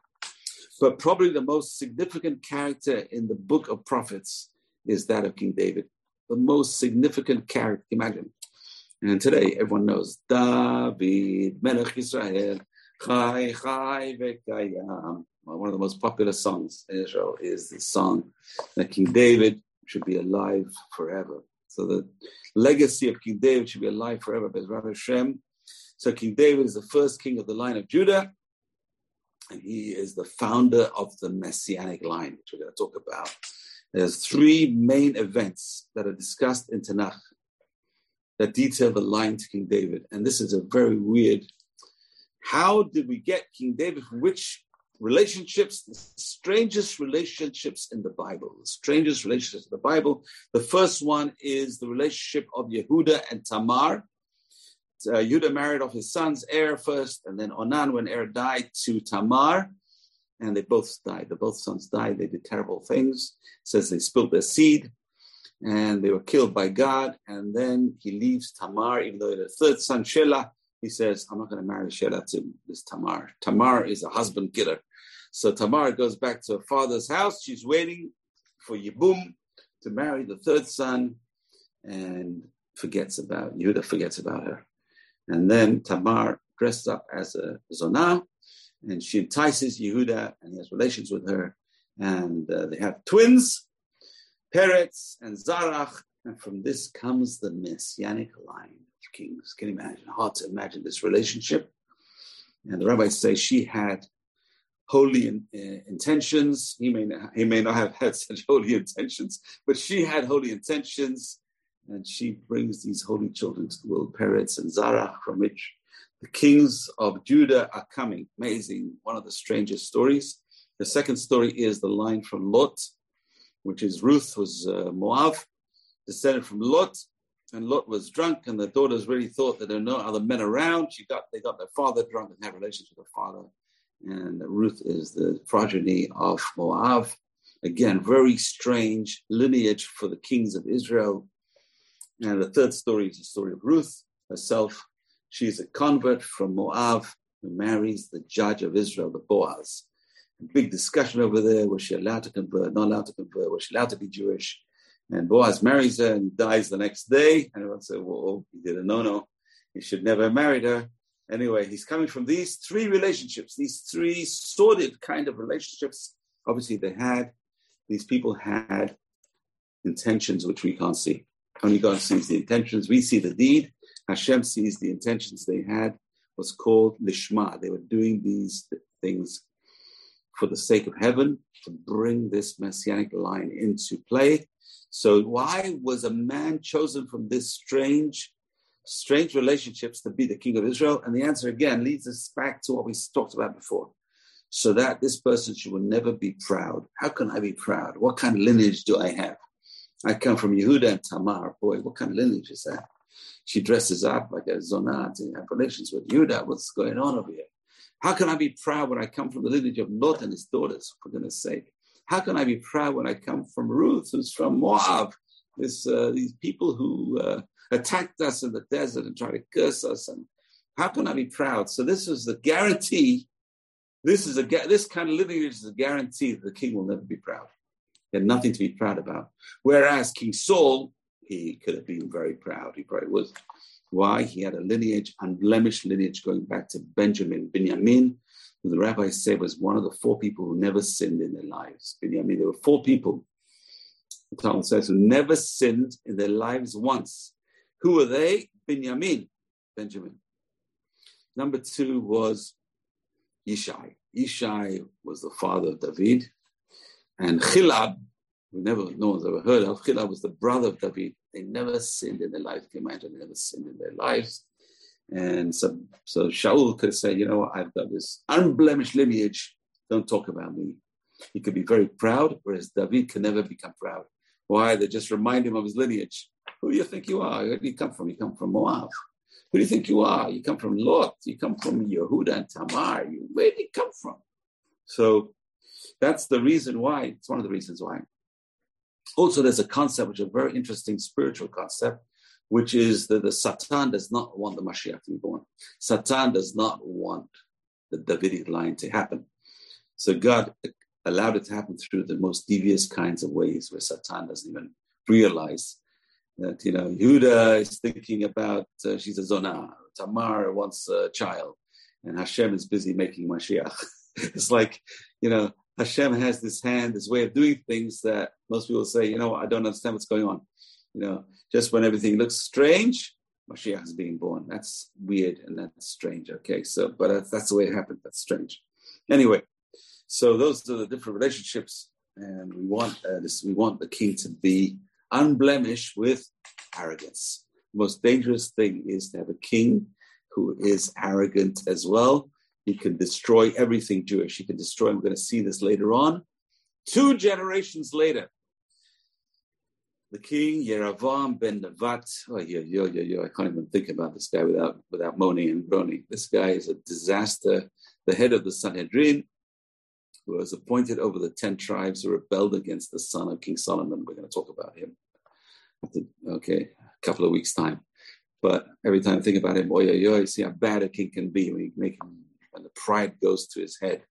But probably the most significant character in the book of prophets is that of King David the most significant character. Imagine. And today, everyone knows David, Melech Israel, Chai, Chai, Vekayam. One of the most popular songs in Israel is the song that King David should be alive forever. So the legacy of King David should be alive forever. But Bezrat Hashem. So King David is the first king of the line of Judah, and he is the founder of the messianic line, which we're going to talk about there's three main events that are discussed in Tanakh that detail the line to King David. And this is a very weird. How did we get King David which relationships, the strangest relationships in the Bible, the strangest relationships in the Bible. The first one is the relationship of Yehuda and Tamar. Uh, married off his son's Er first, and then Onan, when Er died, to Tamar and they both died. The both sons died. They did terrible things. It says they spilled their seed, and they were killed by God. And then he leaves Tamar, even though the third son, Shelah, he says, I'm not going to marry Shelah to this Tamar. Tamar is a husband killer. So Tamar goes back to her father's house. She's waiting for Yibum to marry the third son and forgets about, Yehuda forgets about her. And then Tamar dressed up as a Zonah and she entices Yehuda and he has relations with her. And uh, they have twins, Peretz and Zarach. And from this comes the messianic line of kings. Can you imagine? Hard to imagine this relationship. And the rabbis say she had holy in, uh, intentions. He may, not, he may not have had such holy intentions, but she had holy intentions. And she brings these holy children to the world, Peretz and Zarach, from which the kings of Judah are coming. Amazing. One of the strangest stories. The second story is the line from Lot, which is Ruth was uh, Moab, descended from Lot, and Lot was drunk, and the daughters really thought that there are no other men around. She got they got their father drunk and had relations with her father. And Ruth is the progeny of Moab. Again, very strange lineage for the kings of Israel. And the third story is the story of Ruth herself, She's a convert from Moab who marries the judge of Israel, the Boaz. A big discussion over there. Was she allowed to convert? Not allowed to convert? Was she allowed to be Jewish? And Boaz marries her and dies the next day. And everyone said, well, he did a no-no. He should never have married her. Anyway, he's coming from these three relationships, these three sordid kind of relationships. Obviously, they had, these people had intentions which we can't see. Only God sees the intentions. We see the deed. Hashem sees the intentions they had was called lishma. They were doing these things for the sake of heaven to bring this messianic line into play. So why was a man chosen from this strange, strange relationships to be the king of Israel? And the answer again leads us back to what we talked about before. So that this person should never be proud. How can I be proud? What kind of lineage do I have? I come from Yehuda and Tamar. Boy, what kind of lineage is that? She dresses up like a zonah and have relations with Yehuda. What's going on over here? How can I be proud when I come from the lineage of Lot and his daughters, for goodness sake? How can I be proud when I come from Ruth, who's from Moab? This, uh, these people who uh, attacked us in the desert and tried to curse us. And how can I be proud? So this is the guarantee. This is a this kind of lineage is a guarantee that the king will never be proud. He had nothing to be proud about. Whereas King Saul he could have been very proud. He probably was. Why? He had a lineage, unblemished lineage going back to Benjamin, Binyamin, who the rabbis say was one of the four people who never sinned in their lives. Binyamin, there were four people, the Talmud says, who never sinned in their lives once. Who were they? Binyamin, Benjamin. Number two was Yishai. Yishai was the father of David. And Chilab, we never, no one's ever heard of. Chila was the brother of David. They never sinned in their lives. Can you imagine? They never sinned in their lives. And so, so Shaul could say, you know what, I've got this unblemished lineage. Don't talk about me. He could be very proud, whereas David can never become proud. Why? They just remind him of his lineage. Who do you think you are? Where do you come from? You come from Moab. Who do you think you are? You come from Lot. You come from Yehuda and Tamar. where do you come from? So that's the reason why. It's one of the reasons why also, there's a concept which is a very interesting spiritual concept, which is that the Satan does not want the Mashiach to be born. Satan does not want the Davidic line to happen. So God allowed it to happen through the most devious kinds of ways where Satan doesn't even realize that, you know, Yehuda is thinking about, uh, she's a Zonah, Tamar wants a child, and Hashem is busy making Mashiach. it's like, you know, Hashem has this hand, this way of doing things that most people say, you know, I don't understand what's going on. You know, just when everything looks strange, Mashiach is being born. That's weird and that's strange. Okay, so but that's, that's the way it happened. That's strange. Anyway, so those are the different relationships, and we want uh, this. We want the king to be unblemished with arrogance. The most dangerous thing is to have a king who is arrogant as well he can destroy everything Jewish. He can destroy, we're going to see this later on. Two generations later, the king Yeravam ben Nevat. Oh, yeah, yeah, yeah, yeah. I can't even think about this guy without without moaning and groaning. This guy is a disaster. The head of the Sanhedrin, who was appointed over the ten tribes who rebelled against the son of King Solomon. We're going to talk about him. Okay, a couple of weeks' time. But every time I think about him, oh, oy, oy, oy, see how bad a king can be when you make him, when the pride goes to his head.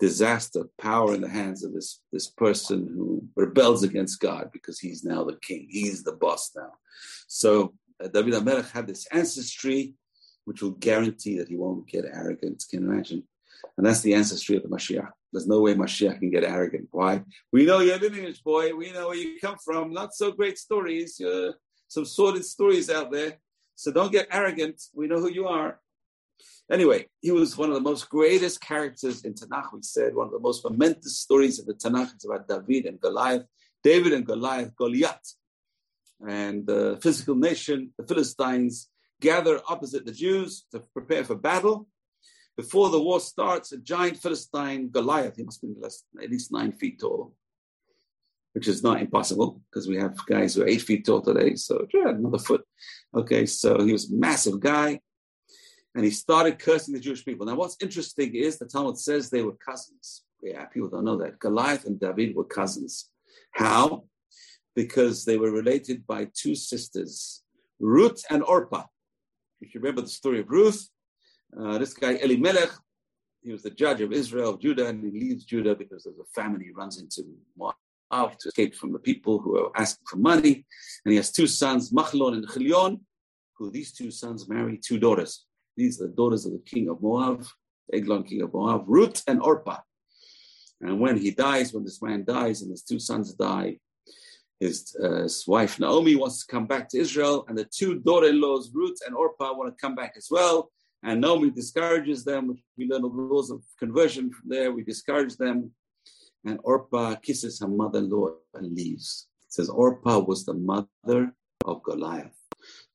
Disaster, power in the hands of this, this person who rebels against God because he's now the king. He's the boss now. So uh, David HaMelech had this ancestry which will guarantee that he won't get arrogant. Can you imagine? And that's the ancestry of the Mashiach. There's no way Mashiach can get arrogant. Why? We know your lineage, boy. We know where you come from. Not so great stories. Uh, some sordid stories out there. So don't get arrogant. We know who you are. Anyway, he was one of the most greatest characters in Tanakh. We said one of the most momentous stories of the Tanakh is about David and Goliath. David and Goliath, Goliath, and the physical nation, the Philistines, gather opposite the Jews to prepare for battle. Before the war starts, a giant Philistine, Goliath, he must be less, at least nine feet tall, which is not impossible because we have guys who are eight feet tall today. So, yeah, another foot. Okay, so he was a massive guy and he started cursing the Jewish people. Now, what's interesting is the Talmud says they were cousins. Yeah, people don't know that. Goliath and David were cousins. How? Because they were related by two sisters, Ruth and Orpah. If you remember the story of Ruth, uh, this guy Elimelech, he was the judge of Israel, of Judah, and he leaves Judah because there's a famine. He runs into Moab to escape from the people who are asking for money. And he has two sons, Machlon and Chilion, who these two sons marry two daughters. These are the daughters of the king of Moab, Eglon, king of Moab, Ruth and Orpah. And when he dies, when this man dies and his two sons die, his, uh, his wife Naomi wants to come back to Israel, and the two daughter-in-laws, Ruth and Orpah, want to come back as well. And Naomi discourages them. We learn the rules of conversion from there. We discourage them. And Orpah kisses her mother-in-law and leaves. It says Orpah was the mother of Goliath.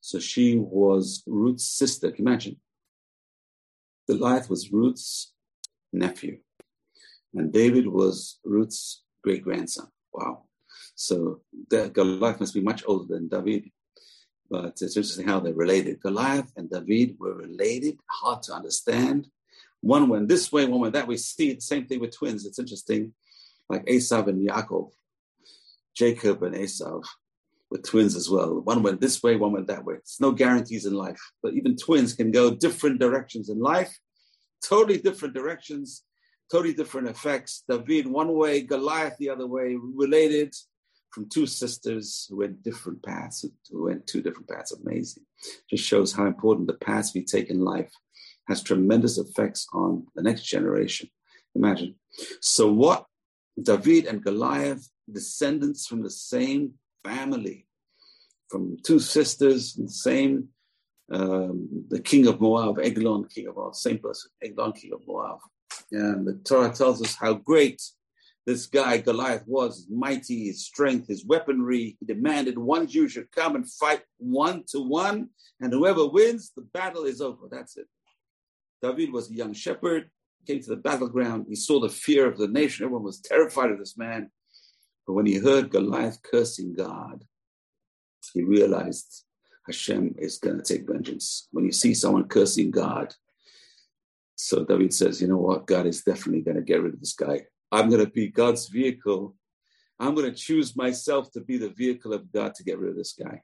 So she was Ruth's sister. Can you imagine? Goliath was Ruth's nephew. And David was Ruth's great grandson. Wow. So Goliath must be much older than David. But it's interesting how they're related. Goliath and David were related, hard to understand. One went this way, one went that way. See the same thing with twins. It's interesting, like Esav and Yaakov, Jacob and Esav were twins as well. One went this way, one went that way. There's no guarantees in life, but even twins can go different directions in life, totally different directions, totally different effects. David one way, Goliath the other way, related from two sisters who went different paths, who went two different paths. Amazing. Just shows how important the paths we take in life has tremendous effects on the next generation. Imagine. So, what David and Goliath, descendants from the same family, from two sisters, the same, um, the king of Moab, Eglon, king of Moab, same person, Eglon, king of Moab. And the Torah tells us how great this guy Goliath was, his mighty, his strength, his weaponry. He demanded one Jew should come and fight one to one, and whoever wins, the battle is over. That's it. David was a young shepherd, came to the battleground. He saw the fear of the nation. Everyone was terrified of this man. But when he heard Goliath cursing God, he realized Hashem is going to take vengeance. When you see someone cursing God, so David says, you know what? God is definitely going to get rid of this guy. I'm going to be God's vehicle. I'm going to choose myself to be the vehicle of God to get rid of this guy.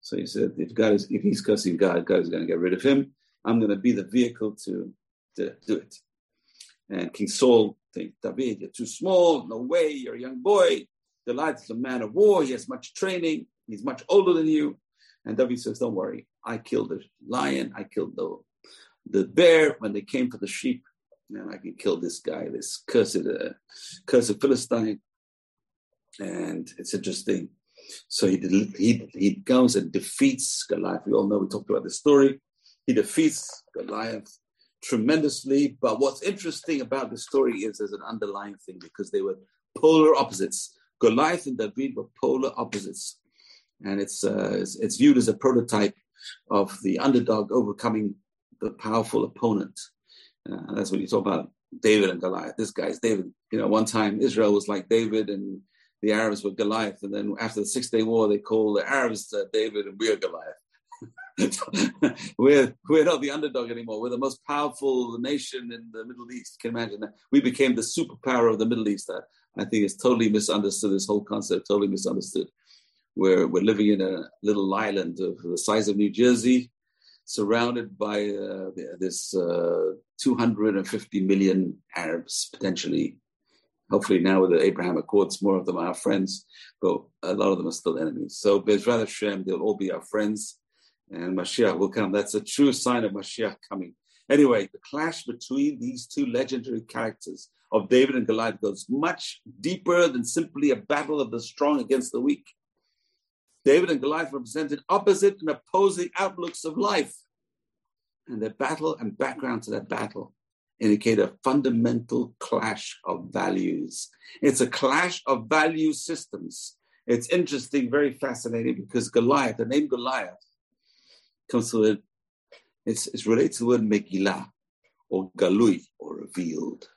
So he said, if God is, if he's cursing God, God is going to get rid of him. I'm going to be the vehicle to, to do it. And King Saul David, you're too small. No way. You're a young boy. Goliath is a man of war. He has much training. He's much older than you. And David says, don't worry. I killed the lion. I killed the, the bear when they came for the sheep and I can kill this guy, this cursed, uh, cursed Philistine. And it's interesting. So he, he, he comes and defeats Goliath. We all know, we talked about this story. He defeats Goliath tremendously. But what's interesting about the story is there's an underlying thing because they were polar opposites. Goliath and David were polar opposites. And it's, uh, it's, it's viewed as a prototype of the underdog overcoming the powerful opponent. Uh, that's what you talk about David and Goliath. This guy's David. You know, one time Israel was like David and the Arabs were Goliath. And then after the Six Day War, they called the Arabs uh, David and we're Goliath. we're, we're not the underdog anymore. We're the most powerful nation in the Middle East. Can imagine that? We became the superpower of the Middle East. I, I think it's totally misunderstood. This whole concept, totally misunderstood. We're, we're living in a little island of the size of New Jersey, surrounded by uh, this uh, 250 million Arabs, potentially. Hopefully, now with the Abraham Accords, more of them are our friends, but a lot of them are still enemies. So, Bezrat Hashem, they'll all be our friends, and Mashiach will come. That's a true sign of Mashiach coming. Anyway, the clash between these two legendary characters of David and Goliath goes much deeper than simply a battle of the strong against the weak. David and Goliath represented opposite and opposing outlooks of life. And their battle and background to that battle indicate a fundamental clash of values. It's a clash of value systems. It's interesting, very fascinating, because Goliath, the name Goliath, comes to it, it's, it's related to the word Megillah, or Galui, or revealed.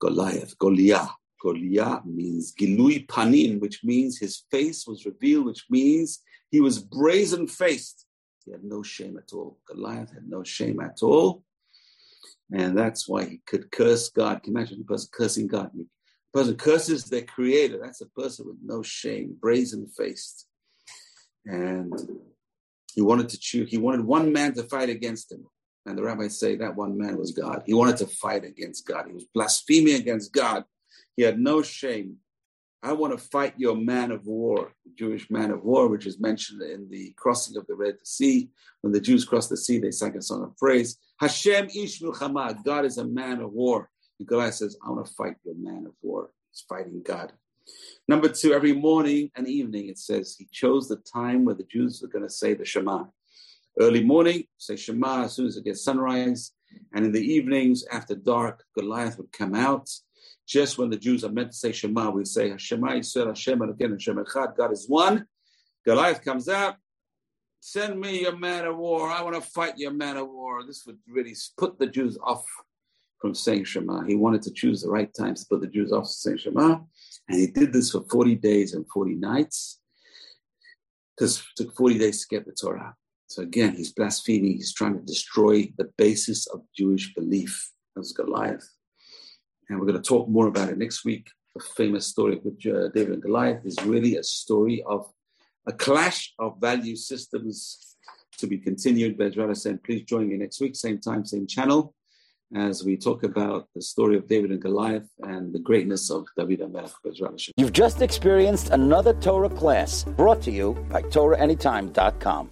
Goliath, Goliath. Goliath means Gilui Panim, which means his face was revealed, which means he was brazen faced. He had no shame at all. Goliath had no shame at all. And that's why he could curse God. Can you imagine a person cursing God? A person curses their creator. That's a person with no shame, brazen faced. And he wanted to choose, he wanted one man to fight against him. And the rabbis say that one man was God. He wanted to fight against God. He was blaspheming against God. He had no shame. I want to fight your man of war, Jewish man of war, which is mentioned in the crossing of the Red Sea. When the Jews crossed the sea, they sang a song of praise. Hashem ish milchama. God is a man of war. And Goliath says, I want to fight your man of war. He's fighting God. Number two, every morning and evening, it says he chose the time where the Jews were going to say the Shema. Early morning, say Shema as soon as it gets sunrise. And in the evenings, after dark, Goliath would come out. Just when the Jews are meant to say Shema, we say Shema Yisrael Hashem again Hashem Echad. God is one. Goliath comes out. Send me your man of war. I want to fight your man of war. This would really put the Jews off from saying Shema. He wanted to choose the right times to put the Jews off from saying Shema. And he did this for 40 days and 40 nights because it took 40 days to get the Torah. So again, he's blaspheming. He's trying to destroy the basis of Jewish belief. That's Goliath. And we're going to talk more about it next week. The famous story with uh, David and Goliath is really a story of a clash of value systems to be continued. Bezrat said, please join me next week, same time, same channel, as we talk about the story of David and Goliath and the greatness of David and Bezrat You've just experienced another Torah class brought to you by TorahAnytime.com.